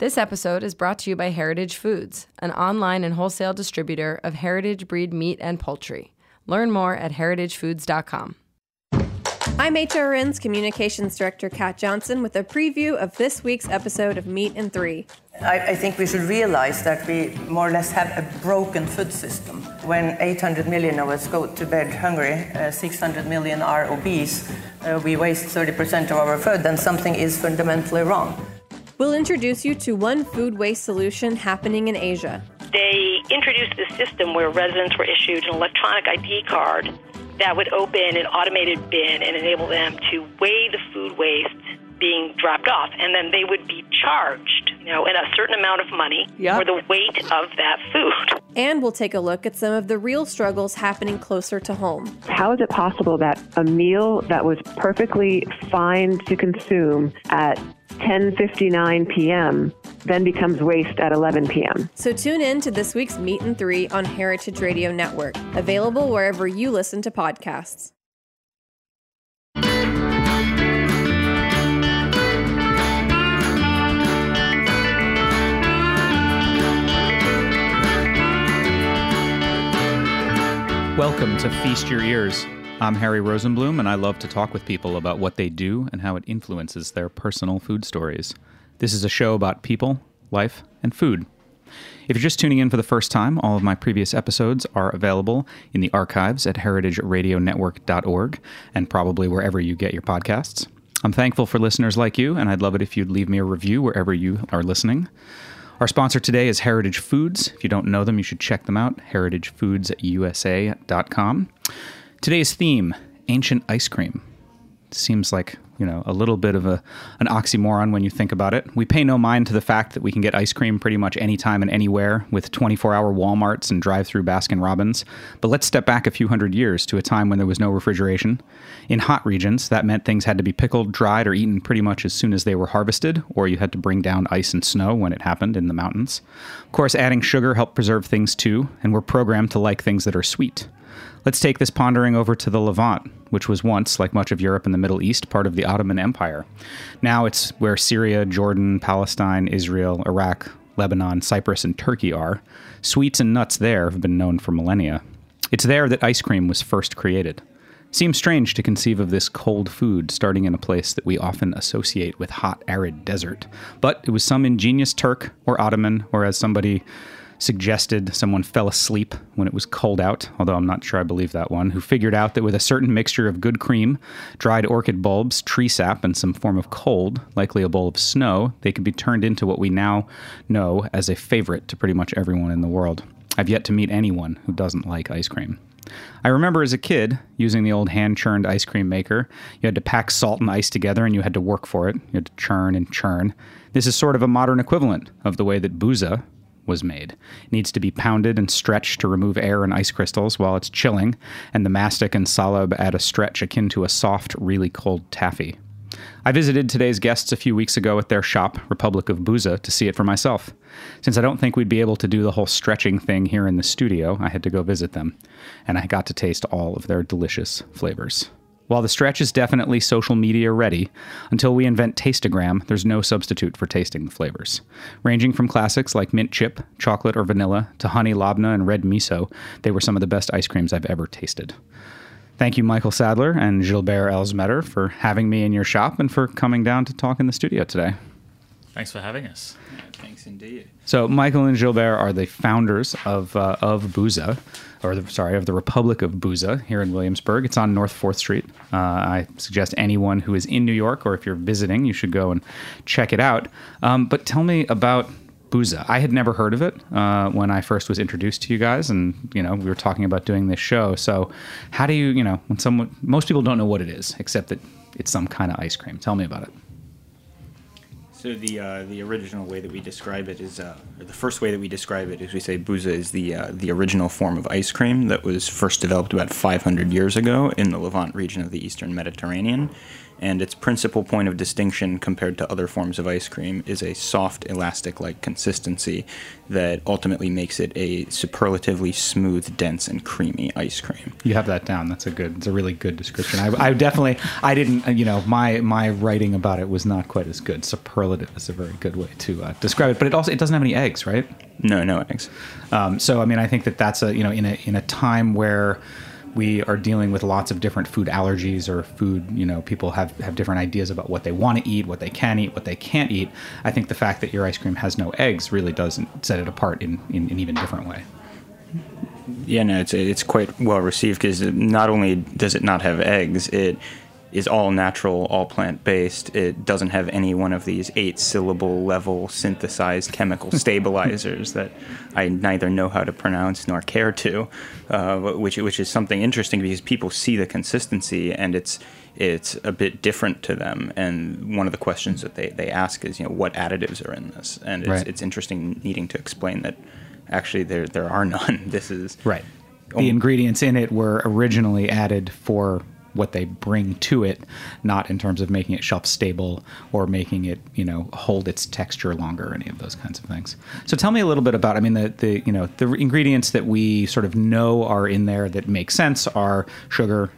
This episode is brought to you by Heritage Foods, an online and wholesale distributor of heritage breed meat and poultry. Learn more at heritagefoods.com. I'm HRN's Communications Director Kat Johnson with a preview of this week's episode of Meat and Three. I, I, think we should realize that we more or less have a broken food system. When 800 million of us go to bed hungry, uh, 600 million are obese, uh, we waste 30% of our food, then something is fundamentally wrong. We'll introduce you to one food waste solution happening in Asia. They introduced this system where residents were issued an electronic ID card that would open an automated bin and enable them to weigh the food waste being dropped off, and then they would be charged, you know, in a certain amount of money yep. for the weight of that food. And we'll take a look at some of the real struggles happening closer to home. How is it possible that a meal that was perfectly fine to consume at 10:59 p.m. then becomes waste at 11 p.m. So tune in to this week's Meat and 3 on Heritage Radio Network, available wherever you listen to podcasts. Welcome to Feast Your Ears. I'm Harry Rosenblum, and I love to talk with people about what they do and how it influences their personal food stories. This is a show about people, life, and food. If you're just tuning in for the first time, all of my previous episodes are available in the archives at heritageradionetwork.org and probably wherever you get your podcasts. I'm thankful for listeners like you, and I'd love it if you'd leave me a review wherever you are listening. Our sponsor today is Heritage Foods. If you don't know them, you should check them out, heritagefoodsusa.com. Today's theme ancient ice cream. Seems like, you know, a little bit of a, an oxymoron when you think about it. We pay no mind to the fact that we can get ice cream pretty much anytime and anywhere with 24 hour Walmarts and drive through Baskin Robbins. But let's step back a few hundred years to a time when there was no refrigeration. In hot regions, that meant things had to be pickled, dried, or eaten pretty much as soon as they were harvested, or you had to bring down ice and snow when it happened in the mountains. Of course, adding sugar helped preserve things too, and we're programmed to like things that are sweet. Let's take this pondering over to the Levant, which was once, like much of Europe and the Middle East, part of the Ottoman Empire. Now it's where Syria, Jordan, Palestine, Israel, Iraq, Lebanon, Cyprus, and Turkey are. Sweets and nuts there have been known for millennia. It's there that ice cream was first created. Seems strange to conceive of this cold food starting in a place that we often associate with hot, arid desert. But it was some ingenious Turk or Ottoman, or as somebody suggested someone fell asleep when it was cold out, although I'm not sure I believe that one, who figured out that with a certain mixture of good cream, dried orchid bulbs, tree sap, and some form of cold, likely a bowl of snow, they could be turned into what we now know as a favorite to pretty much everyone in the world. I've yet to meet anyone who doesn't like ice cream. I remember as a kid using the old hand churned ice cream maker. You had to pack salt and ice together and you had to work for it. You had to churn and churn. This is sort of a modern equivalent of the way that Buza, was made. It needs to be pounded and stretched to remove air and ice crystals while it's chilling, and the mastic and salab add a stretch akin to a soft, really cold taffy. I visited today's guests a few weeks ago at their shop, Republic of Booza, to see it for myself. Since I don't think we'd be able to do the whole stretching thing here in the studio, I had to go visit them, and I got to taste all of their delicious flavors. While the stretch is definitely social media ready, until we invent Tasteogram, there's no substitute for tasting the flavors. Ranging from classics like mint chip, chocolate or vanilla, to honey labna and red miso, they were some of the best ice creams I've ever tasted. Thank you, Michael Sadler and Gilbert Elsmetter, for having me in your shop and for coming down to talk in the studio today. Thanks for having us. Yeah, thanks indeed. So, Michael and Gilbert are the founders of uh, of Buza, or the, sorry, of the Republic of Booza here in Williamsburg. It's on North Fourth Street. Uh, I suggest anyone who is in New York or if you're visiting, you should go and check it out. Um, but tell me about Buza. I had never heard of it uh, when I first was introduced to you guys, and you know we were talking about doing this show. So, how do you, you know, when someone most people don't know what it is except that it's some kind of ice cream. Tell me about it. So the uh, the original way that we describe it is, uh, the first way that we describe it is we say buza is the uh, the original form of ice cream that was first developed about 500 years ago in the Levant region of the Eastern Mediterranean, and its principal point of distinction compared to other forms of ice cream is a soft, elastic like consistency that ultimately makes it a superlatively smooth, dense, and creamy ice cream. You have that down. That's a good. It's a really good description. I, I definitely. I didn't. You know, my my writing about it was not quite as good. Superlative is a very good way to uh, describe it. But it also it doesn't have any eggs, right? No, no eggs. Um, so I mean, I think that that's a you know in a in a time where we are dealing with lots of different food allergies or food you know people have have different ideas about what they want to eat what they can eat what they can't eat. I think the fact that your ice cream has no eggs really doesn't set it apart in, in an even different way. Yeah, no, it's it's quite well received because not only does it not have eggs, it is all natural, all plant based. It doesn't have any one of these eight syllable level synthesized chemical stabilizers that I neither know how to pronounce nor care to, uh, which which is something interesting because people see the consistency and it's it's a bit different to them. And one of the questions that they, they ask is, you know, what additives are in this? And it's, Right. it's interesting needing to explain that actually there there are none. This is right the ingredients in it were originally added for what they bring to it not in terms of making it shelf stable or making it you know hold its texture longer any of those kinds of things so tell me a little bit about i mean the, the you know the ingredients that we sort of know are in there that make sense are sugar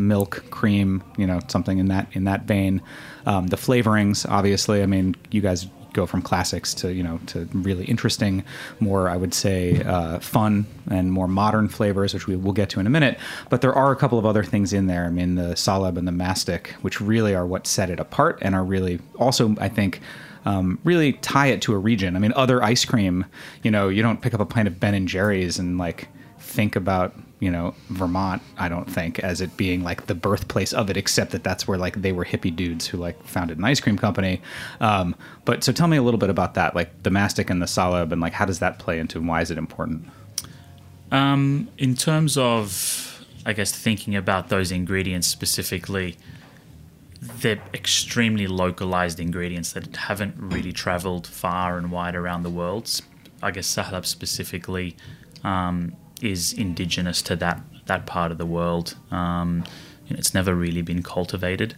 milk, cream, you know, something in that in that vein. Um, the flavorings, obviously, I mean, you guys go from classics to you know to really interesting, more I would say uh, fun and more modern flavors, which we will get to in a minute. But there are a couple of other things in there. I mean, the salab and the mastic, which really are what set it apart and are really also, I think. Um, really tie it to a region. I mean, other ice cream, you know, you don't pick up a pint of Ben and Jerry's and like think about you know Vermont. I don't think as it being like the birthplace of it, except that that's where like they were hippie dudes who like founded an ice cream company. Um, but so tell me a little bit about that, like the mastic and the saleb, and like how does that play into and why is it important? Um, in terms of, I guess, thinking about those ingredients specifically, they're extremely localized ingredients that haven't really traveled far and wide around the world. I guess Sahlab specifically um, is indigenous to that that part of the world. Um, you know, it's never really been cultivated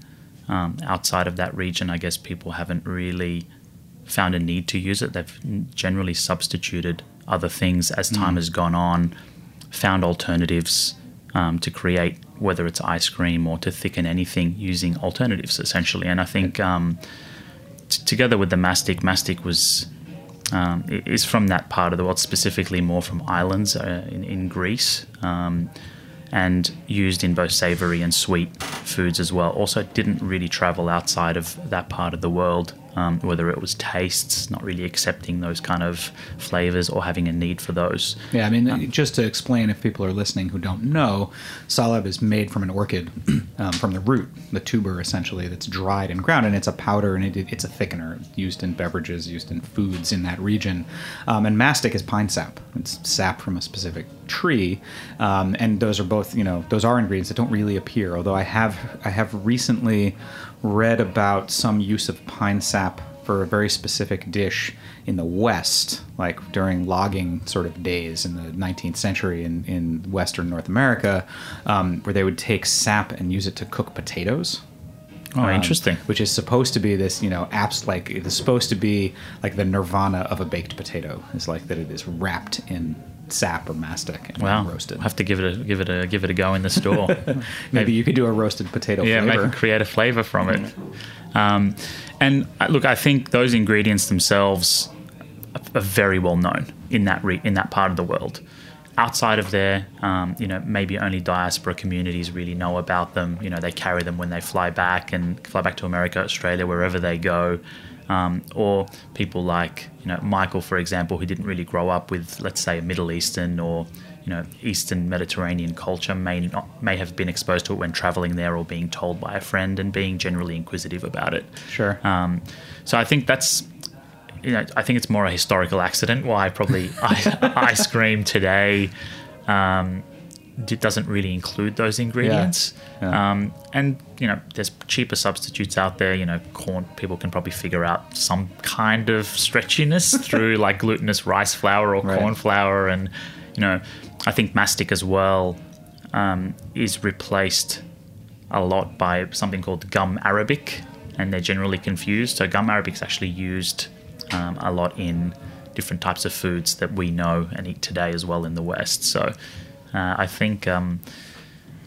um, outside of that region. I guess people haven't really found a need to use it. They've generally substituted other things as time has gone on, found alternatives um, to create, whether it's ice cream or to thicken anything using alternatives essentially. And I think um, t- together with the mastic, mastic was um, is from that part of the world, specifically more from islands uh, in, in Greece. Um, and used in both savory and sweet foods as well. Also, didn't really travel outside of that part of the world, um, whether it was tastes, not really accepting those kind of flavors or having a need for those. Yeah, I mean, just to explain, if people are listening who don't know, salab is made from an orchid, um, from the root, the tuber essentially, that's dried and ground, and it's a powder and it, it's a thickener used in beverages, used in foods in that region. Um, and mastic is pine sap. It's sap from a specific tree, um, and those are both, you know, those are ingredients that don't really appear. Although I have, I have recently read about some use of pine sap for a very specific dish in the West, like during logging sort of days in the 19th century in, in Western North America, um, where they would take sap and use it to cook potatoes. Oh, Um, interesting. Which is supposed to be this, you know, apps like it is supposed to be like the nirvana of a baked potato. Is like that it is wrapped in sap or mastic and Wow, roasted. I'll have to give it a give it a give it a go in the store. Maybe you could do a roasted potato yeah, flavor. make create a flavor from it. Um, and uh, look, I think those ingredients themselves are, are very well known in that re- in that part of the world. Outside of there, um, you know, maybe only diaspora communities really know about them. You know, they carry them when they fly back and fly back to America, Australia, wherever they go. Um, or people like you know Michael, for example, who didn't really grow up with, let's say, a Middle Eastern or you know Eastern Mediterranean culture, may not may have been exposed to it when traveling there or being told by a friend and being generally inquisitive about it. Sure. Um, so I think that's you know I think it's more a historical accident why probably I, ice cream today um, doesn't really include those ingredients. Yeah. Um, and you know, there's cheaper substitutes out there. You know, corn. People can probably figure out some kind of stretchiness through like glutinous rice flour or Right. corn flour, and you know, I think mastic as well um, is replaced a lot by something called gum arabic, and they're generally confused. So gum arabic is actually used um, a lot in different types of foods that we know and eat today as well in the West. So uh, I think. Um,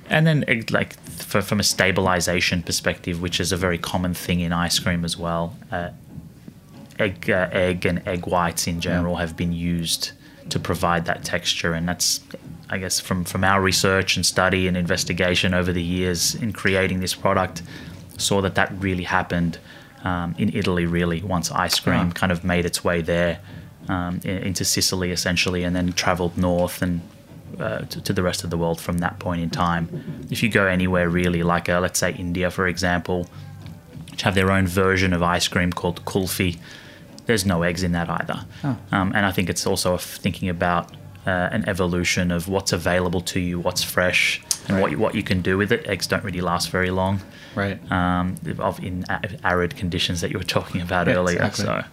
and then, egg- like for, from a stabilization perspective, which is a very common thing in ice cream as well, uh, egg, uh, egg and egg whites in general have been used to provide that texture, and that's, I guess, from from our research and study and investigation over the years in creating this product, saw that that really happened um, in Italy. Really, once ice cream Yeah. kind of made its way there um, into Sicily, essentially, and then traveled north and uh, to, to the rest of the world from that point in time. If you go anywhere really, like uh, let's say India, for example, which have their own version of ice cream called kulfi, there's no eggs in that either. Um, and I think it's also thinking about uh, an evolution of what's available to you, what's fresh, and what you, what you can do with it. Eggs don't really last very long. Right. Um, of in a- arid conditions that you were talking about Yeah, earlier. exactly. So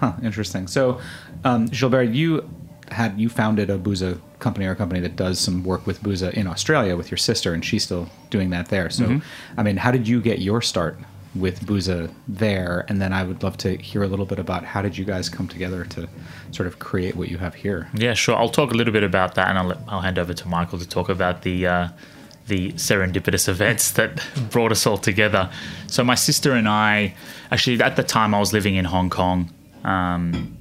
Huh, interesting. So, um, Gilbert, you had you founded a Booza company or a company that does some work with Booza in Australia with your sister, and she's still doing that there. So, Mm-hmm. I mean, how did you get your start with Booza there? And then I would love to hear a little bit about how did you guys come together to sort of create what you have here. Yeah, sure. I'll talk a little bit about that, and I'll, let, I'll hand over to Michael to talk about the uh, the serendipitous events that brought us all together. So my sister and I, actually, at the time, I was living in Hong Kong, um,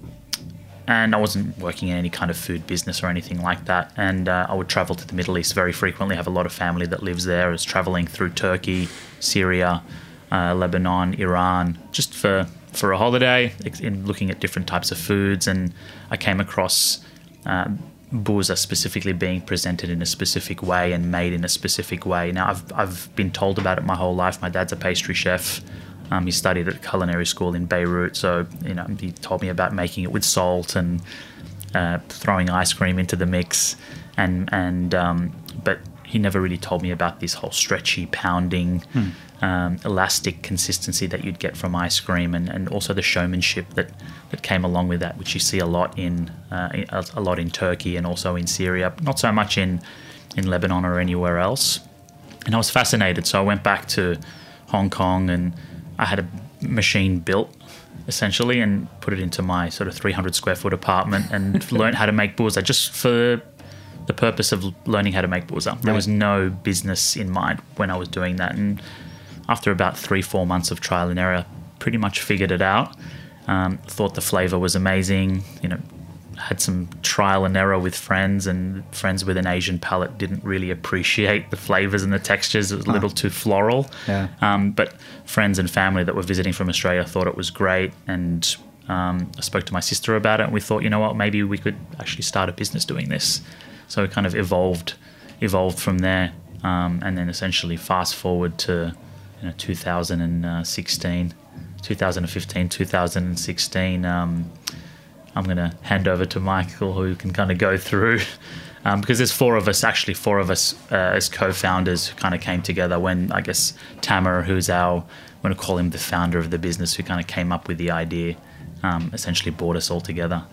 and I wasn't working in any kind of food business or anything like that. And uh, I would travel to the Middle East very frequently. I have a lot of family that lives there. I was traveling through Turkey, Syria, uh, Lebanon, Iran, just for for a holiday, in looking at different types of foods. And I came across uh, Booza specifically being presented in a specific way and made in a specific way. Now, I've, I've been told about it my whole life. My dad's a pastry chef. Um, he studied at culinary school in Beirut, so you know he told me about making it with salt and uh, throwing ice cream into the mix, and and um, but he never really told me about this whole stretchy, pounding, um, elastic consistency that you'd get from ice cream, and, and also the showmanship that, that came along with that, which you see a lot in uh, in- a lot in Turkey and also in Syria, not so much in in Lebanon or anywhere else. And I was fascinated, so I went back to Hong Kong and I had a machine built essentially and put it into my sort of 300 square foot apartment and learned how to make booza just for the purpose of learning how to make booza. There was no business in mind when I was doing that. And after about three, four months of trial and error, pretty much figured it out. Um, thought the flavor was amazing. You know, had some trial and error with friends, and friends with an Asian palate didn't really appreciate the flavors and the textures. It was a little too floral. Yeah. Um, but friends and family that were visiting from Australia thought it was great, and um, I spoke to my sister about it, and we thought, you know what, maybe we could actually start a business doing this. So it kind of evolved, evolved from there, um, and then essentially fast forward to you know, 2016, 2015, 2016. Um, I'm going to hand over to Michael, who can kind of go through, um, because there's four of us, actually four of us uh, as co-founders, who kind of came together when I guess Tamer, who's our, I'm going to call him the founder of the business, who kind of came up with the idea, um, essentially brought us all together.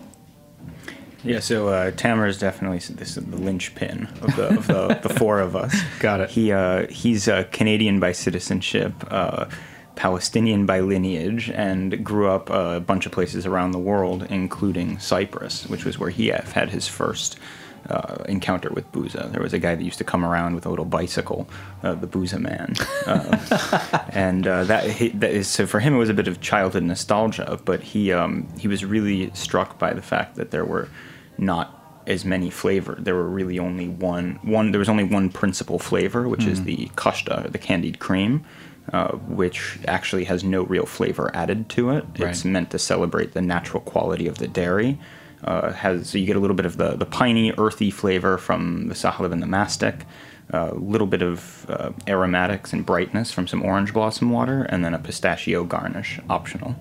Yeah, so uh, Tamer is definitely this is the linchpin of the of the, the four of us. Got it. He uh, he's uh, Canadian by citizenship, uh, Palestinian by lineage, and grew up a bunch of places around the world, including Cyprus, which was where he had his first. Uh, encounter with Booza. There was a guy that used to come around with a little bicycle, uh, the Booza man, uh, and uh, that, he, that is so for him it was a bit of childhood nostalgia. But he um, he was really struck by the fact that there were not as many flavor. There were really only one one. There was only one principal flavor, which is the kashta, the candied cream, uh, which actually has no real flavor added to it. It's meant to celebrate the natural quality of the dairy. Uh, has so you get a little bit of the the piney, earthy flavor from the sahlib and the mastic. A little bit of uh, aromatics and brightness from some orange blossom water, and then a pistachio garnish, optional.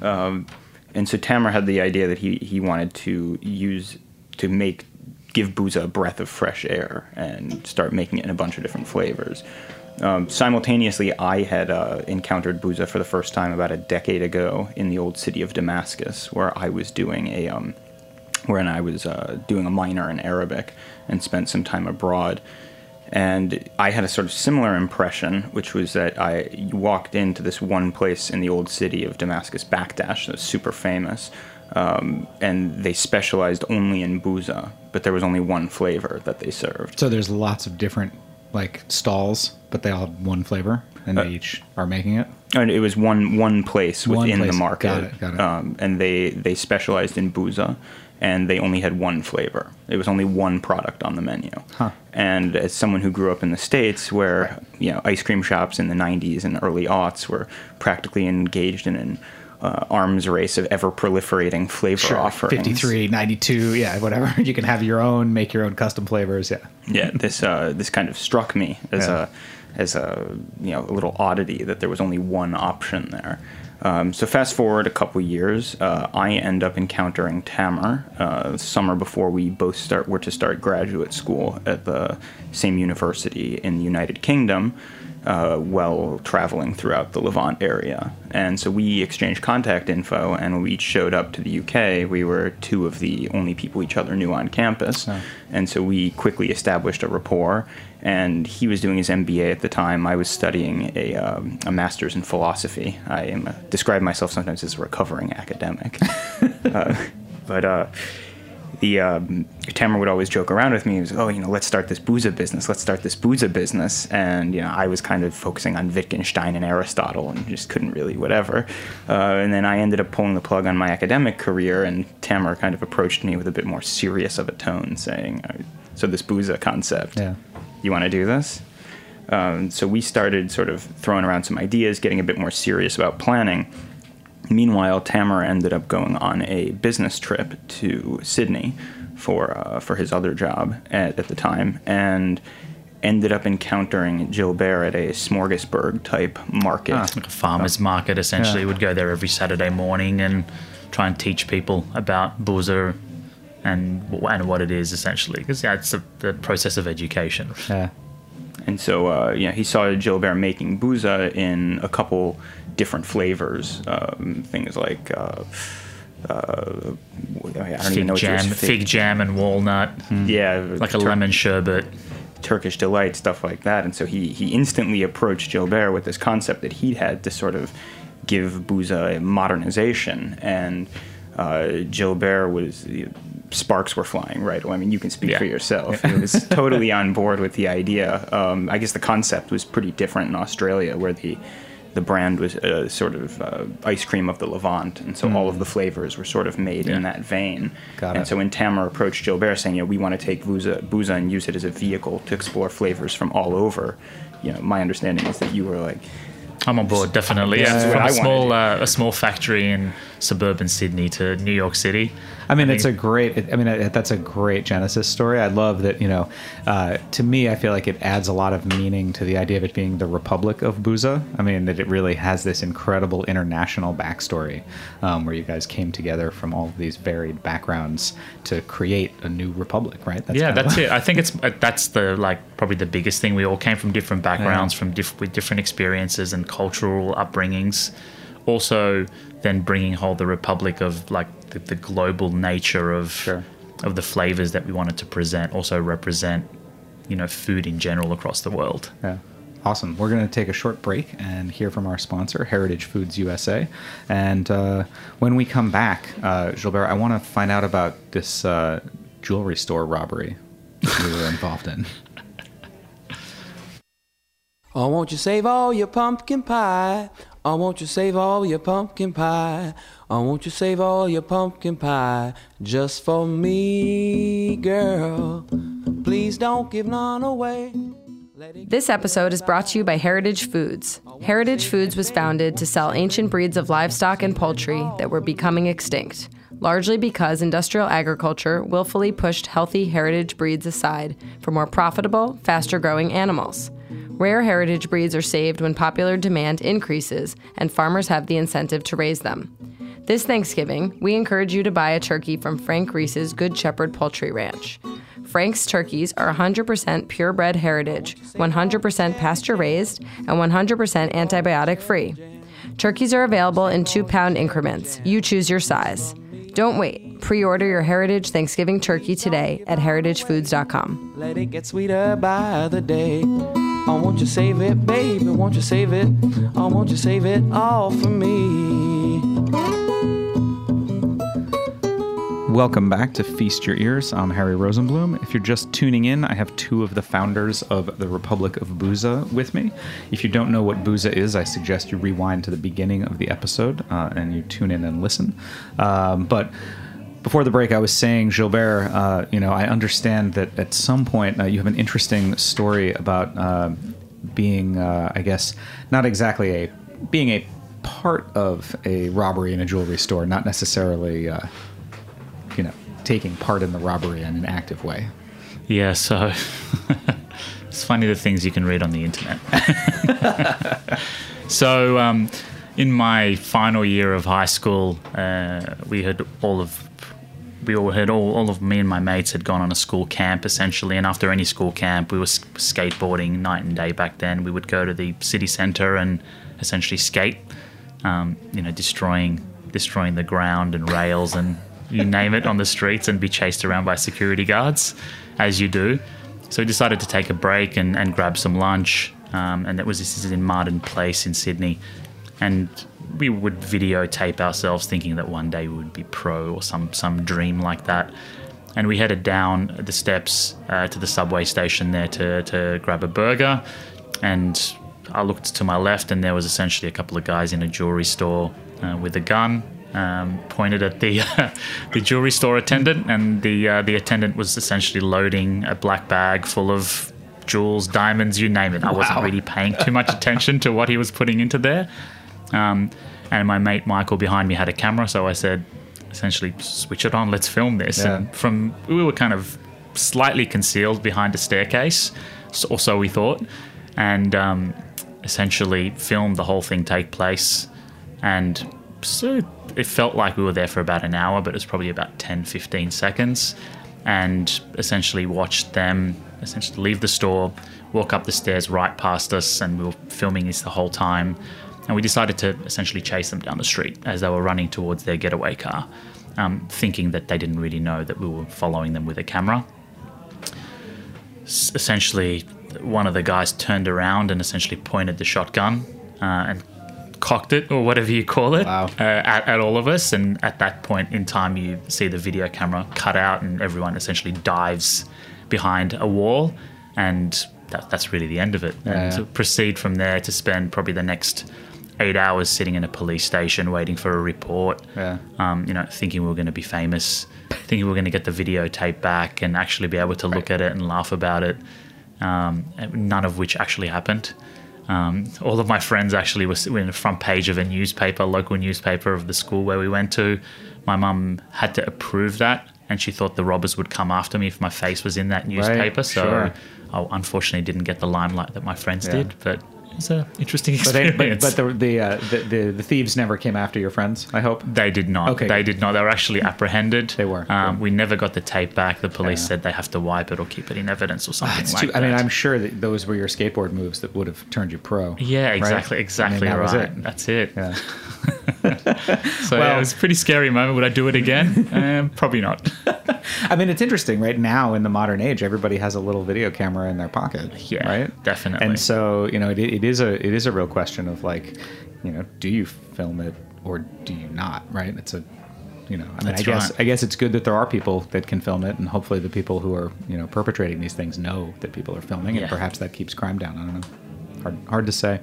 Um, and so Tamer had the idea that he, he wanted to use to make give Booza a breath of fresh air and start making it in a bunch of different flavors. Um, simultaneously, I had uh, encountered Booza for the first time about a decade ago in the old city of Damascus, where I was doing a um, wherein I was uh, doing a minor in Arabic and spent some time abroad. And I had a sort of similar impression, which was that I walked into this one place in the old city of Damascus, Bakdash, that's super famous, um, and they specialized only in booza, but there was only one flavor that they served. So there's lots of different like stalls, but they all have one flavor, and they each are making it. And it was one one place One within place. the market, Got it, got it. Um, and they they specialized in booza, and they only had one flavor. It was only one product on the menu. Huh. And as someone who grew up in the states, where you know ice cream shops in the '90s and early aughts were practically engaged in an uh, arms race of ever proliferating flavor offerings. 53, 92, yeah, whatever. You can have your own, make your own custom flavors. Yeah. yeah, this uh, this kind of struck me as Yeah. a as a you know a little oddity that there was only one option there. Um, so fast forward a couple years, uh, I end up encountering Tamer uh, summer before we both start were to start graduate school at the same university in the United Kingdom. Uh, while traveling throughout the Levant area. And so we exchanged contact info, and when we each showed up to the UK, we were two of the only people each other knew on campus. And so we quickly established a rapport. And he was doing his MBA at the time. I was studying a, um, a master's in philosophy. I am uh, describe myself sometimes as a recovering academic. uh, but uh, the um, Tamer would always joke around with me. He was, oh, you know, let's start this booza business. Let's start this booza business. And you know, I was kind of focusing on Wittgenstein and Aristotle, and just couldn't really whatever. Uh, and then I ended up pulling the plug on my academic career, and Tamer kind of approached me with a bit more serious of a tone, saying, uh, "So this booza concept, Yeah. you want to do this?" Um, so we started sort of throwing around some ideas, getting a bit more serious about planning. Meanwhile, Tamer ended up going on a business trip to Sydney for uh, for his other job at, at the time, and ended up encountering Gilbert at a smorgasbord type market. like a farmer's market essentially. Yeah. Would go there every Saturday morning and try and teach people about booza and and what it is essentially. Because yeah, it's the, the process of education. Yeah. And so, uh, you know, he saw Gilbert making booza in a couple different flavors. Um, things like, uh, uh, I don't even know Fig jam, fig jam and walnut, Yeah, like a Tur- lemon sherbet. Turkish delight, stuff like that. And so he, he instantly approached Gilbert with this concept that he'd had to sort of give Booza a modernization. And uh, Gilbert was, sparks were flying right away. I mean, you can speak Yeah. for yourself. He was totally on board with the idea. Um, I guess the concept was pretty different in Australia, where the the brand was uh, sort of uh, ice cream of the Levant, and so all of the flavors were sort of made in that vein. Got and it. so when Tamer approached Gilbert saying, you know, we want to take Booza, Booza and use it as a vehicle to explore flavors from all over, you know, my understanding is that you were like, I'm on board, definitely. This Yeah, from I a small uh, a small factory in suburban Sydney to New York City. I mean, it's a great. I mean, that's a great Genesis story. I love that. You know, uh, to me, I feel like it adds a lot of meaning to the idea of it being the Republic of Booza. I mean, that it really has this incredible international backstory, um, where you guys came together from all of these varied backgrounds to create a new republic, right? That's yeah, that's it. I think it's uh, that's the like probably the biggest thing. We all came from different backgrounds, from diff- with different experiences and cultural upbringings. Also, then bringing whole the republic of like the, the global nature of Sure. of the flavors that we wanted to present. Also represent, you know, food in general across the world. Yeah. Awesome. We're going to take a short break and hear from our sponsor, Heritage Foods USA. And uh, when we come back, uh, Gilbert, I want to find out about this uh, jewelry store robbery we were involved in. Oh, won't you save all your pumpkin pie? Oh, won't you save all your pumpkin pie? Oh, won't you save all your pumpkin pie just for me, girl? Please don't give none away. This episode is brought to you by Heritage Foods. Heritage Foods was founded to sell ancient breeds of livestock and poultry that were becoming extinct, largely because industrial agriculture willfully pushed healthy heritage breeds aside for more profitable, faster growing animals. Rare heritage breeds are saved when popular demand increases and farmers have the incentive to raise them. This Thanksgiving, we encourage you to buy a turkey from Frank Reese's Good Shepherd Poultry Ranch. Frank's turkeys are 100% purebred heritage, 100% pasture raised, and 100% antibiotic free. Turkeys are available in two pound increments. You choose your size. Don't wait. Pre order your Heritage Thanksgiving turkey today at heritagefoods.com. Let it get sweeter by the day. Oh, won't you save it, baby? Won't you save it? Oh, won't you save it all for me? Welcome back to Feast Your Ears. I'm Harry Rosenblum. If you're just tuning in, I have two of the founders of the Republic of Booza with me. If you don't know what Booza is, I suggest you rewind to the beginning of the episode uh, and you tune in and listen. Um, but before the break, I was saying, Gilbert, uh, you know, I understand that at some point uh, you have an interesting story about uh, being, uh, I guess, not exactly a being a part of a robbery in a jewelry store, not necessarily, uh, you know, taking part in the robbery in an active way. Yeah, so it's funny the things you can read on the internet. so, um, in my final year of high school, uh, we had all of we all had all, all of me and my mates had gone on a school camp essentially, and after any school camp, we were skateboarding night and day back then. We would go to the city centre and essentially skate, um, you know, destroying destroying the ground and rails and you name it on the streets and be chased around by security guards, as you do. So we decided to take a break and, and grab some lunch, um, and that was this is in Martin Place in Sydney, and we would videotape ourselves thinking that one day we would be pro or some some dream like that. And we headed down the steps uh, to the subway station there to, to grab a burger. And I looked to my left, and there was essentially a couple of guys in a jewelry store uh, with a gun, um, pointed at the the jewelry store attendant, and the uh, the attendant was essentially loading a black bag full of jewels, diamonds, you name it. I wasn't really paying too much attention to what he was putting into there. Um, and my mate Michael behind me had a camera, so I said, essentially, switch it on, let's film this. Yeah. And from we were kind of slightly concealed behind a staircase, or so we thought, and um, essentially filmed the whole thing take place. And so it felt like we were there for about an hour, but it was probably about 10, 15 seconds. And essentially watched them essentially leave the store, walk up the stairs right past us, and we were filming this the whole time. And we decided to essentially chase them down the street as they were running towards their getaway car, um, thinking that they didn't really know that we were following them with a camera. S- essentially, one of the guys turned around and essentially pointed the shotgun uh, and cocked it, or whatever you call it, Wow. uh, at, at all of us. And at that point in time, you see the video camera cut out, and everyone essentially dives behind a wall, and that, that's really the end of it. Yeah. And to proceed from there to spend probably the next eight hours sitting in a police station waiting for a report. Yeah. Um, you know, thinking we were going to be famous, thinking we were going to get the videotape back and actually be able to look at it and laugh about it. Um, none of which actually happened. Um, all of my friends actually were were in the front page of a newspaper, local newspaper of the school where we went to. My mum had to approve that, and she thought the robbers would come after me if my face was in that newspaper. so sure. I unfortunately didn't get the limelight that my friends Yeah. did, but it was an interesting But, they, experience. but, but the the, uh, the the the thieves never came after your friends. I hope. They did not. Okay, They good. did not. They were actually apprehended. They were, Um, good. we never got the tape back. The police Yeah. said they have to wipe it or keep it in evidence or something That's like too, that. I mean, I'm sure that those were your skateboard moves that would have turned you pro. yeah, right? exactly, I mean, exactly that right. was it. That's it. Yeah. So yeah, it was a pretty scary moment. Would I do it again? um, probably not. I mean, it's interesting, right? Now in the modern age, everybody has a little video camera in their pocket, Yeah, right? definitely. And so, you know, it, it is a it is a real question of like, you know, do you film it or do you not? Right? It's a, you know, I mean, That's I guess right. I guess it's good that there are people that can film it, and hopefully the people who are you know perpetrating these things know that people are filming, Yeah. and perhaps that keeps crime down. I don't know. Hard hard to say.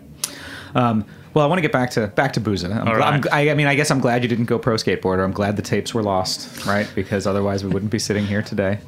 Um, well, I want to get back to back to Booza. I'm gl- I'm I, I mean, I guess I'm glad you didn't go pro skateboarder. I'm glad the tapes were lost, right? Because otherwise we wouldn't be sitting here today.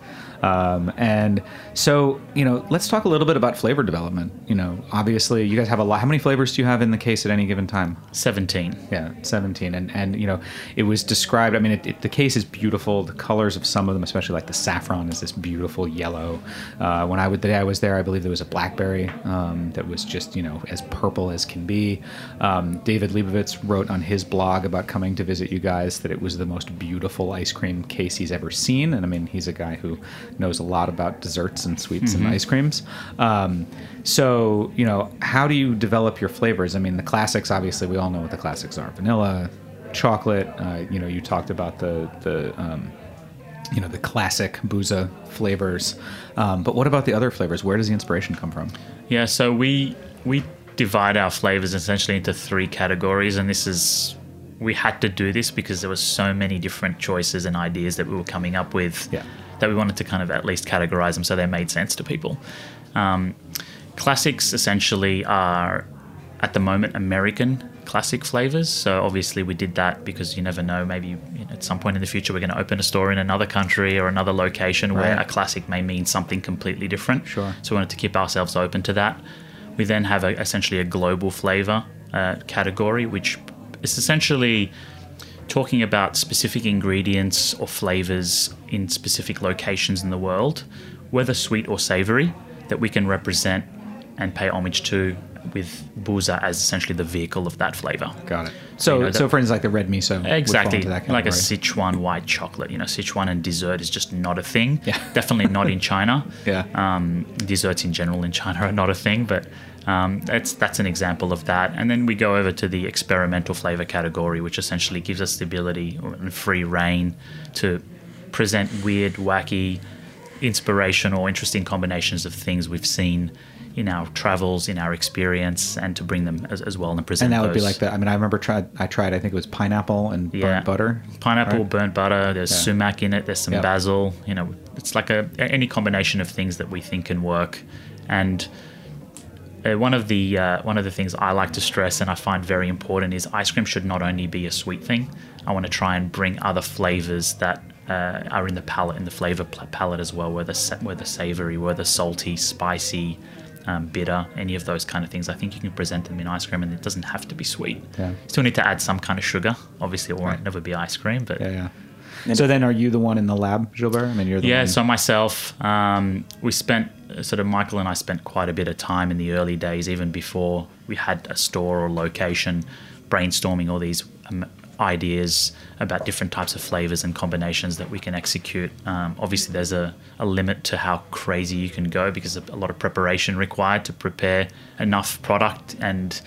Um, and so, you know, let's talk a little bit about flavor development. You know, obviously, you guys have a lot. How many flavors do you have in the case at any given time? Seventeen. Yeah, 17. And, and you know, it was described, I mean, it, it, the case is beautiful. The colors of some of them, especially like the saffron, is this beautiful yellow. Uh, when I, would, the day I was there, I believe there was a blackberry um, that was just, you know, as purple as can be. Um, David Lebovitz wrote on his blog about coming to visit you guys that it was the most beautiful ice cream case he's ever seen. And I mean, he's a guy who knows a lot about desserts and sweets and ice creams. Um, so, you know, how do you develop your flavors? I mean, the classics, obviously, we all know what the classics are vanilla, chocolate. Uh, you know, you talked about the, the, um, you know the classic Booza flavors. Um, but what about the other flavors? Where does the inspiration come from? Yeah, so we we divide our flavors essentially into three categories, and this is we had to do this because there were so many different choices and ideas that we were coming up with Yeah. That we wanted to kind of at least categorize them so they made sense to people. Um, classics essentially are at the moment American classic flavors. So obviously we did that because you never know. Maybe you know, at some point in the future we're going to open a store in another country or another location where a classic may mean something completely different. Sure. So we wanted to keep ourselves open to that. We then have a, essentially a global flavor uh, category, which is essentially talking about specific ingredients or flavors in specific locations in the world, whether sweet or savory, that we can represent and pay homage to with Buza as essentially the vehicle of that flavor. Got it. So, You know, so for instance, like the red miso, Exactly, like a. Sichuan white chocolate. You know, Sichuan and dessert is just not a thing. Yeah. Definitely not in China. Yeah. Um, desserts in general in China are not a thing, but um, that's that's an example of that. And then we go over to the experimental flavor category, which essentially gives us the ability and free reign to present weird, wacky, inspirational, interesting combinations of things we've seen in our travels, in our experience, and to bring them as, as well and present. and that would be like that. I mean, I remember tried. I tried. I think it was pineapple and burnt Yeah. butter. pineapple, right? burnt butter. There's Yeah. sumac in it. There's some Yep. basil. You know, it's like a any combination of things that we think can work. And uh, one of the uh, one of the things I like to stress and I find very important is ice cream should not only be a sweet thing. I want to try and bring other flavors that uh, are in the palate, in the flavor palette as well, whether whether savory, whether salty, spicy. Um, bitter, any of those kind of things. I think you can present them in ice cream, and it doesn't have to be sweet. Yeah. Still need to add some kind of sugar. Obviously, it won't Right. never be ice cream, but Yeah, yeah. So then, are you the one in the lab, Gilbert? I mean, you're the yeah, one. so myself, um, we spent sort of Michael and I spent quite a bit of time in the early days, even before we had a store or location, brainstorming all these um, ideas about different types of flavors and combinations that we can execute. Um, obviously, there's a, a limit to how crazy you can go because a lot of preparation required to prepare enough product and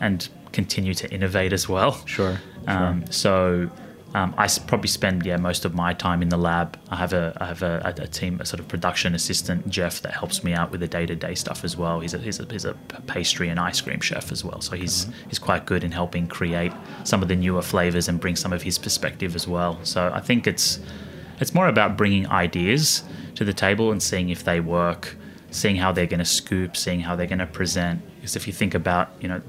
and continue to innovate as well. Sure, Um, so um, I probably spend yeah most of my time in the lab. I have a I have a, a, team, a sort of production assistant, Jeff, that helps me out with the day to day stuff as well. He's a, he's a he's a pastry and ice cream chef as well, so he's he's quite good in helping create some of the newer flavors and bring some of his perspective as well. So I think it's it's more about bringing ideas to the table and seeing if they work, seeing how they're going to scoop, seeing how they're going to present. Because if you think about you know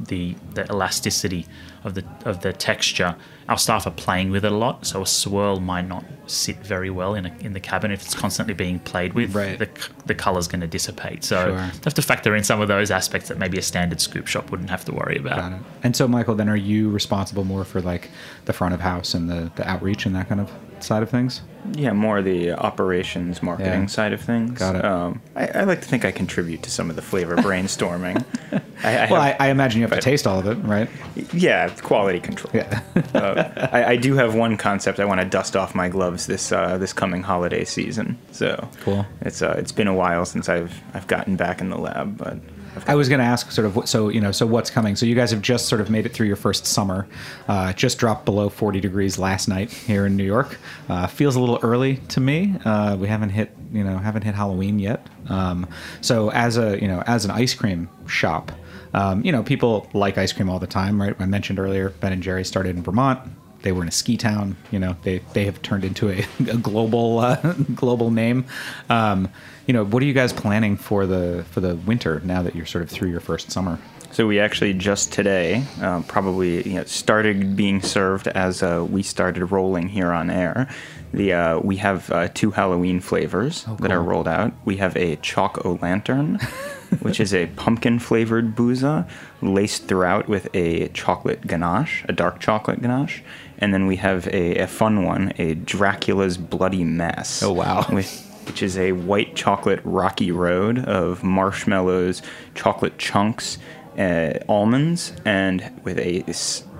the the elasticity of the of the texture. Our staff are playing with it a lot, so a swirl might not sit very well in a, in the cabin if it's constantly being played with. Right. The c- the color's going to dissipate. So Sure. you have to factor in some of those aspects that maybe a standard scoop shop wouldn't have to worry about. Got it. And so, Michael, then are you responsible more for like the front of house and the, the outreach and that kind of side of things? Yeah, more the operations marketing Yeah. side of things. Got it. Um, I, I like to think I contribute to some of the flavor brainstorming. I, I Well, have- I, I imagine you have to taste all of it, right? yeah, quality control. Yeah. uh, I, I do have one concept. I want to dust off my gloves this uh, this coming holiday season. So Cool. It's uh, it's been a while since I've I've gotten back in the lab, but I've was going to ask sort of what, so you know so what's coming. So you guys have just sort of made it through your first summer. Uh, just dropped below 40 degrees last night here in New York. Uh, feels a little early to me. Uh, we haven't hit you know haven't hit Halloween yet. Um, so as a you know as an ice cream shop, um, you know people like ice cream all the time, right? I mentioned earlier Ben and Jerry started in Vermont. They were in a ski town. You know they they have turned into a, a global uh, global name. Um, you know what are you guys planning for the for the winter now that you're sort of through your first summer? So we actually just today um, probably you know, started being served as uh, we started rolling here on air. The uh, we have uh, two Halloween flavors that are rolled out. We have a chalk o lantern, which is a pumpkin flavored booza laced throughout with a chocolate ganache, a dark chocolate ganache, and then we have a, a fun one, a Dracula's bloody mess. Oh, wow. With which is a white chocolate rocky road of marshmallows, chocolate chunks, uh, almonds, and with a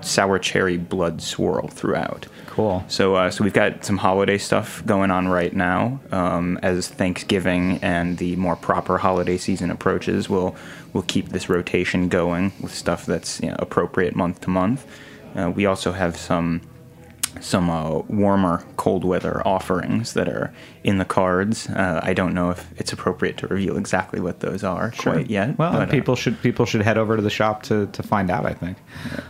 sour cherry blood swirl throughout. Cool. So, uh, so we've got some holiday stuff going on right now. Um, as Thanksgiving and the more proper holiday season approaches, we'll we'll keep this rotation going with stuff that's you know, appropriate month to month. Uh, we also have some some uh, warmer cold weather offerings that are in the cards. Uh, I don't know if it's appropriate to reveal exactly what those are quite yet. Well, but, uh, people should people should head over to the shop to, to find out. I think.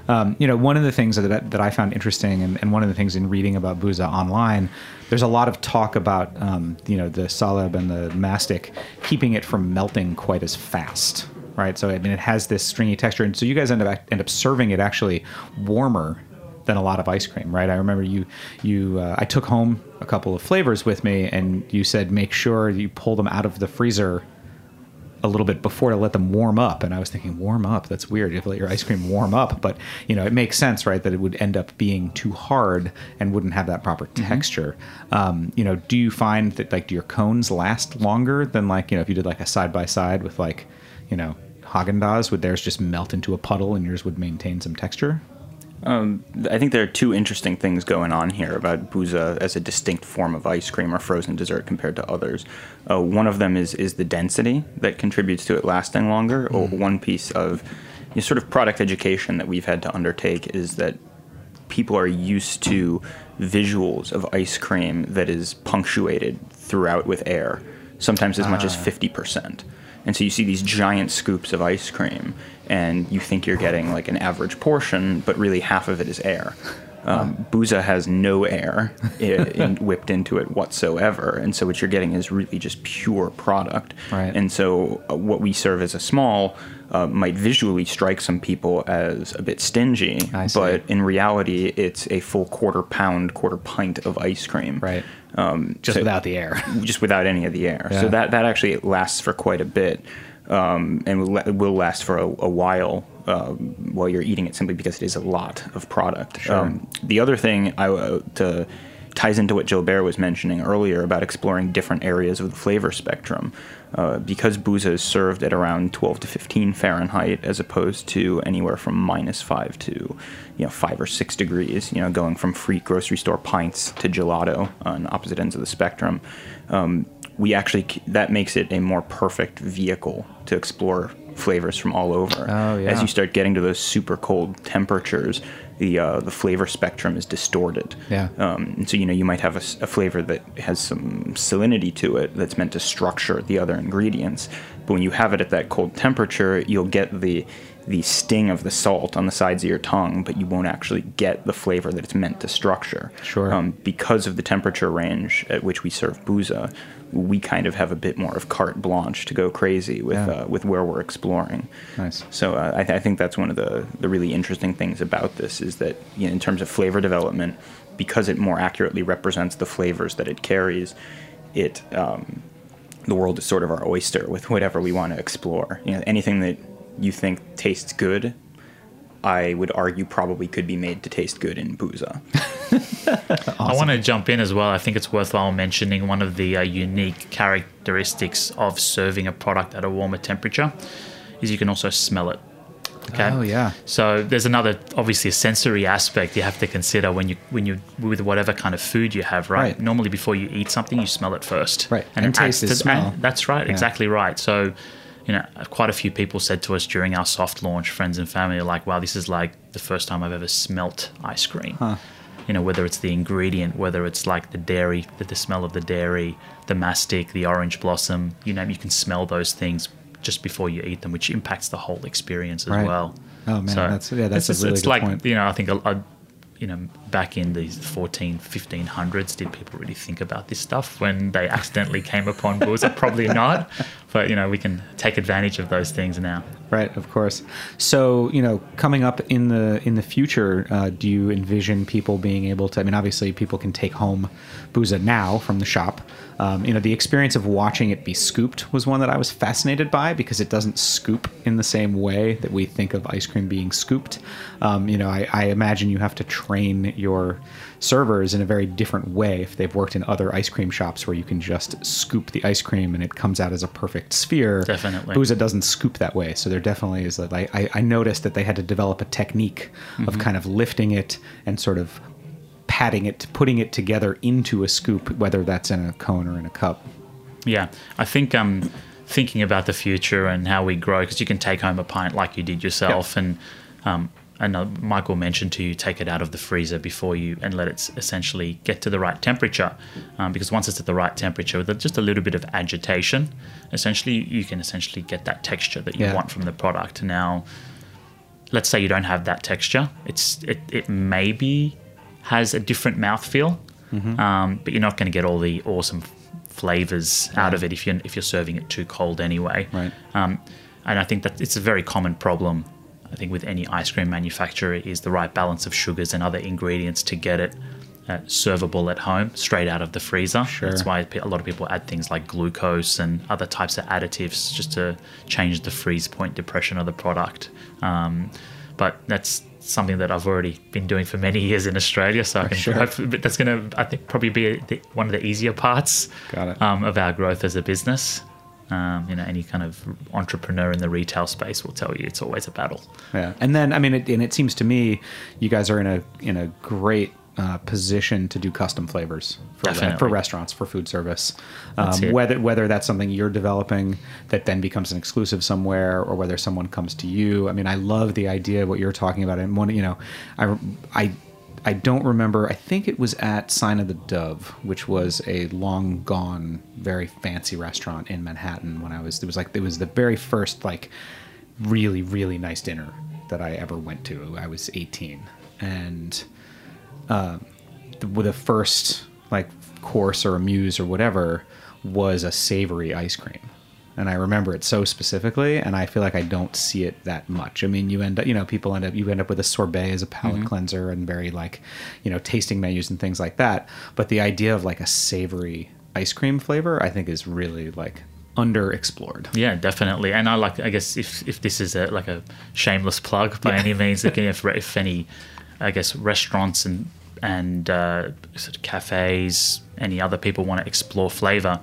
Um, you know, one of the things that I- that I found interesting, and, and one of the things in reading about Buza online, there's a lot of talk about um, you know the Saleb and the Mastic keeping it from melting quite as fast. Right, so I mean, it has this stringy texture, and so you guys end up end up serving it actually warmer than a lot of ice cream, right? I remember you you uh, I took home a couple of flavors with me, and you said make sure you pull them out of the freezer a little bit before to let them warm up. And I was thinking, warm up? That's weird. You have to let your ice cream warm up. But, you know, it makes sense, right, that it would end up being too hard and wouldn't have that proper texture. Um, you know, do you find that, like, do your cones last longer than, like, you know, if you did, like, a side by side with, like, you know, Haagen Dazs, would theirs just melt into a puddle and yours would maintain some texture? Um, I think there are two interesting things going on here about booza as a distinct form of ice cream or frozen dessert compared to others. Uh, one of them is is the density that contributes to it lasting longer. Or one piece of you know, sort of product education that we've had to undertake is that people are used to visuals of ice cream that is punctuated throughout with air, sometimes as much as 50%. And so you see these giant scoops of ice cream, and you think you're getting like an average portion, but really half of it is air. Um, Booza has no air i- in, whipped into it whatsoever, and so what you're getting is really just pure product. Right. And so uh, what we serve as a small uh, might visually strike some people as a bit stingy, but in reality, it's a full quarter pound, quarter pint of ice cream. Right. Um, Just so- without the air. just without any of the air. Yeah. So that that actually lasts for quite a bit, um, and will, will last for a, a while um, while you're eating it, simply because it is a lot of product. Um, the other thing I uh, to ties into what Gilbert was mentioning earlier about exploring different areas of the flavor spectrum. Uh, because Booza is served at around 12 to 15 Fahrenheit, as opposed to anywhere from minus five to, you know, five or six degrees. You know, going from free grocery store pints to gelato on opposite ends of the spectrum. Um, we actually that makes it a more perfect vehicle to explore flavors from all over. Oh, yeah. As you start getting to those super cold temperatures, the uh, the flavor spectrum is distorted. Yeah. Um, and so you know you might have a flavor that has some salinity to it that's meant to structure the other ingredients. But when you have it at that cold temperature, you'll get the the sting of the salt on the sides of your tongue, but you won't actually get the flavor that it's meant to structure. Sure. Um, because of the temperature range at which we serve booza, we kind of have a bit more of carte blanche to go crazy with Yeah. uh, with where we're exploring. Nice. So uh, I, th- I think that's one of the, the really interesting things about this is that you know, in terms of flavor development, because it more accurately represents the flavors that it carries, it um, the world is sort of our oyster with whatever we want to explore. You know, anything that you think tastes good, I would argue probably could be made to taste good in booza. I want to jump in as well. I think it's worthwhile mentioning one of the uh, unique characteristics of serving a product at a warmer temperature is you can also smell it. Okay. Oh, yeah. So there's another, obviously, a sensory aspect you have to consider when you when you with whatever kind of food you have, right? Right. Normally, before you eat something, you smell it first, Right. And, And it adds taste is to- and that's right, Yeah. exactly right. So, you know, quite a few people said to us during our soft launch, friends and family, like, "Wow, this is like the first time I've ever smelt ice cream." You know, whether it's the ingredient, whether it's like the dairy, the, the smell of the dairy, the mastic, the orange blossom, you know, you can smell those things just before you eat them, which impacts the whole experience as Right. well. Oh, man, that's- yeah, that's it's, a really it's good like, point. you know, I think a, a, you know, back in the 14, 1500s, did people really think about this stuff when they accidentally came upon booza? Probably not. But, you know, we can take advantage of those things now. Right, of course. So, you know, coming up in the in the future, uh, do you envision people being able to? I mean, obviously, people can take home booza now from the shop. Um, you know, the experience of watching it be scooped was one that I was fascinated by because it doesn't scoop in the same way that we think of ice cream being scooped. Um, you know, I, I imagine you have to train your servers in a very different way if they've worked in other ice cream shops where you can just scoop the ice cream and it comes out as a perfect sphere. Definitely. Booza doesn't scoop that way. So there definitely is that. I, I, noticed that they had to develop a technique of kind of lifting it and sort of patting it, putting it together into a scoop, whether that's in a cone or in a cup. Yeah, I think um, thinking about the future and how we grow, because you can take home a pint like you did yourself, and um, I know Michael mentioned to you take it out of the freezer before you and let it essentially get to the right temperature. Um, because once it's at the right temperature, with just a little bit of agitation, essentially you can essentially get that texture that you Yeah. want from the product. Now, let's say you don't have that texture, it's it, it maybe has a different mouthfeel, Mm-hmm. um, but you're not going to get all the awesome flavors out of it if you're if you're serving it too cold anyway. Right. Um, and I think that it's a very common problem. I think with any ice cream manufacturer is the right balance of sugars and other ingredients to get it uh, servable at home, straight out of the freezer. Sure. That's why a lot of people add things like glucose and other types of additives just to change the freeze point depression of the product. Um, but that's something that I've already been doing for many years in Australia, so I can sure. that's going to I think probably be the, one of the easier parts Got it. um, of our growth as a business. Um, you know, any kind of entrepreneur in the retail space will tell you it's always a battle. Yeah, and then I mean, it, and it seems to me you guys are in a in a great uh, position to do custom flavors for, re- for restaurants for food service. Um, whether whether that's something you're developing that then becomes an exclusive somewhere, or whether someone comes to you. I mean, I love the idea of what you're talking about, and one, you know, I I. I don't remember. I think it was at Sign of the Dove, which was a long gone, very fancy restaurant in Manhattan. When I was, it was like it was the very first like really really nice dinner that I ever went to. I was 18, and uh, the, the first like course or amuse or whatever was a savory ice cream. And I remember it so specifically, and I feel like I don't see it that much. I mean, you end up, you know, people end up, you end up with a sorbet as a palate cleanser and very like, you know, tasting menus and things like that. But the idea of like a savory ice cream flavor, I think, is really like underexplored. Yeah, definitely. And I like. I guess if if this is a like a shameless plug by any means, if if any, I guess restaurants and and uh, sort of cafes, any other people want to explore flavor,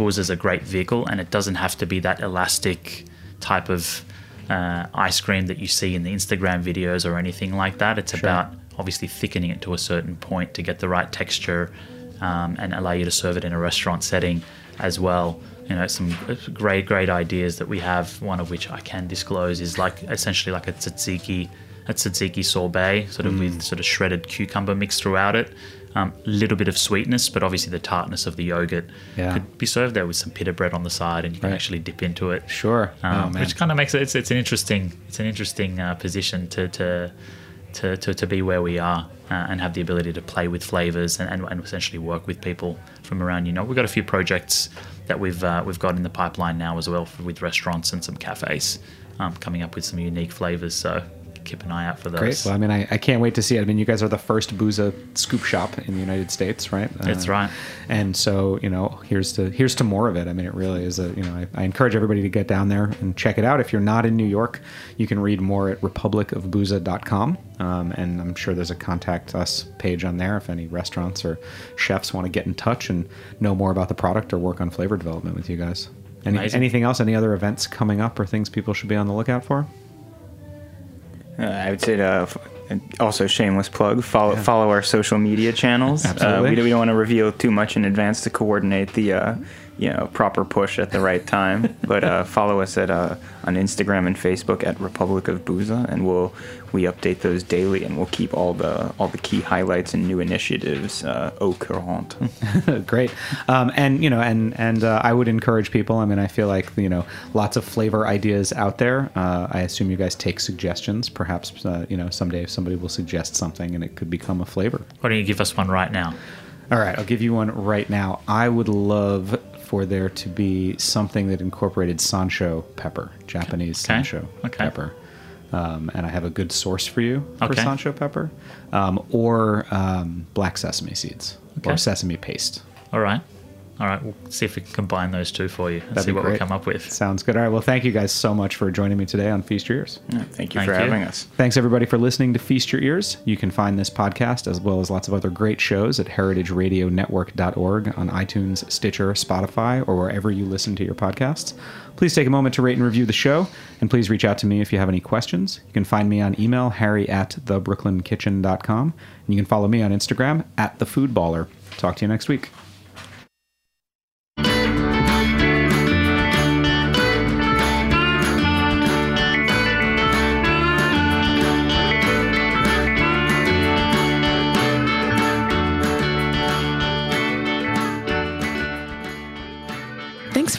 Booza is a great vehicle, and it doesn't have to be that elastic type of uh, ice cream that you see in the Instagram videos or anything like that. It's about obviously thickening it to a certain point to get the right texture um, and allow you to serve it in a restaurant setting as well. You know, some great, great ideas that we have. One of which I can disclose is like essentially like a tzatziki, a tzatziki sorbet, sort of with sort of shredded cucumber mixed throughout it. A um, little bit of sweetness, but obviously the tartness of the yogurt Yeah. could be served there with some pita bread on the side, and you can Right. actually dip into it. Sure. Um, oh, which kind of makes it it's, it's an interesting it's an interesting uh, position to to, to to to be where we are uh, and have the ability to play with flavors and, and, and essentially work with people from around you know we've got a few projects that we've uh, we've got in the pipeline now as well for, with restaurants and some cafes um, coming up with some unique flavors so keep an eye out for those Great. Well, I mean, I, I can't wait to see it. I mean, you guys are the first Booza scoop shop in the United States, right? That's Uh, right. And so, you know, here's to here's to more of it. I mean, it really is a you know, I, I encourage everybody to get down there and check it out. If you're not in New York, you can read more at republicofbooza.com, um, and I'm sure there's a contact us page on there if any restaurants or chefs want to get in touch and know more about the product or work on flavor development with you guys. Any, anything else? Any other events coming up or things people should be on the lookout for? Uh, I would say to, uh, also shameless plug. Follow follow our social media channels. Uh, we, don't, we don't want to reveal too much in advance to coordinate the uh, you know proper push at the right time. but uh, follow us at uh, on Instagram and Facebook at Republic of Booza, and we'll we update those daily, and we'll keep all the all the key highlights and new initiatives uh, au courant. Great, um, and you know, and and uh, I would encourage people. I mean, I feel like you know, lots of flavor ideas out there. Uh, I assume you guys take suggestions. Perhaps uh, you know, someday if somebody will suggest something, and it could become a flavor. why don't you give us one right now All right, I'll give you one right now. I would love for there to be something that incorporated Sansho pepper, Japanese Okay. Sansho Okay. pepper. Um, and I have a good source for you for Okay. Sansho pepper, um, or um, black sesame seeds, or sesame paste. all right all right we'll see if we can combine those two for you and That'd see be what great. we come up with Sounds good. All right. Well, thank you guys so much for joining me today on Feast Your Ears. Thank you Thank for you. having us. Thanks everybody for listening to Feast Your Ears. You can find this podcast as well as lots of other great shows at heritageradionetwork.org on iTunes, Stitcher, Spotify, or wherever you listen to your podcasts. Please take a moment to rate and review the show, and please reach out to me if you have any questions. You can find me on email, harry at thebrooklynkitchen.com, and you can follow me on Instagram at thefoodballer. Talk to you next week.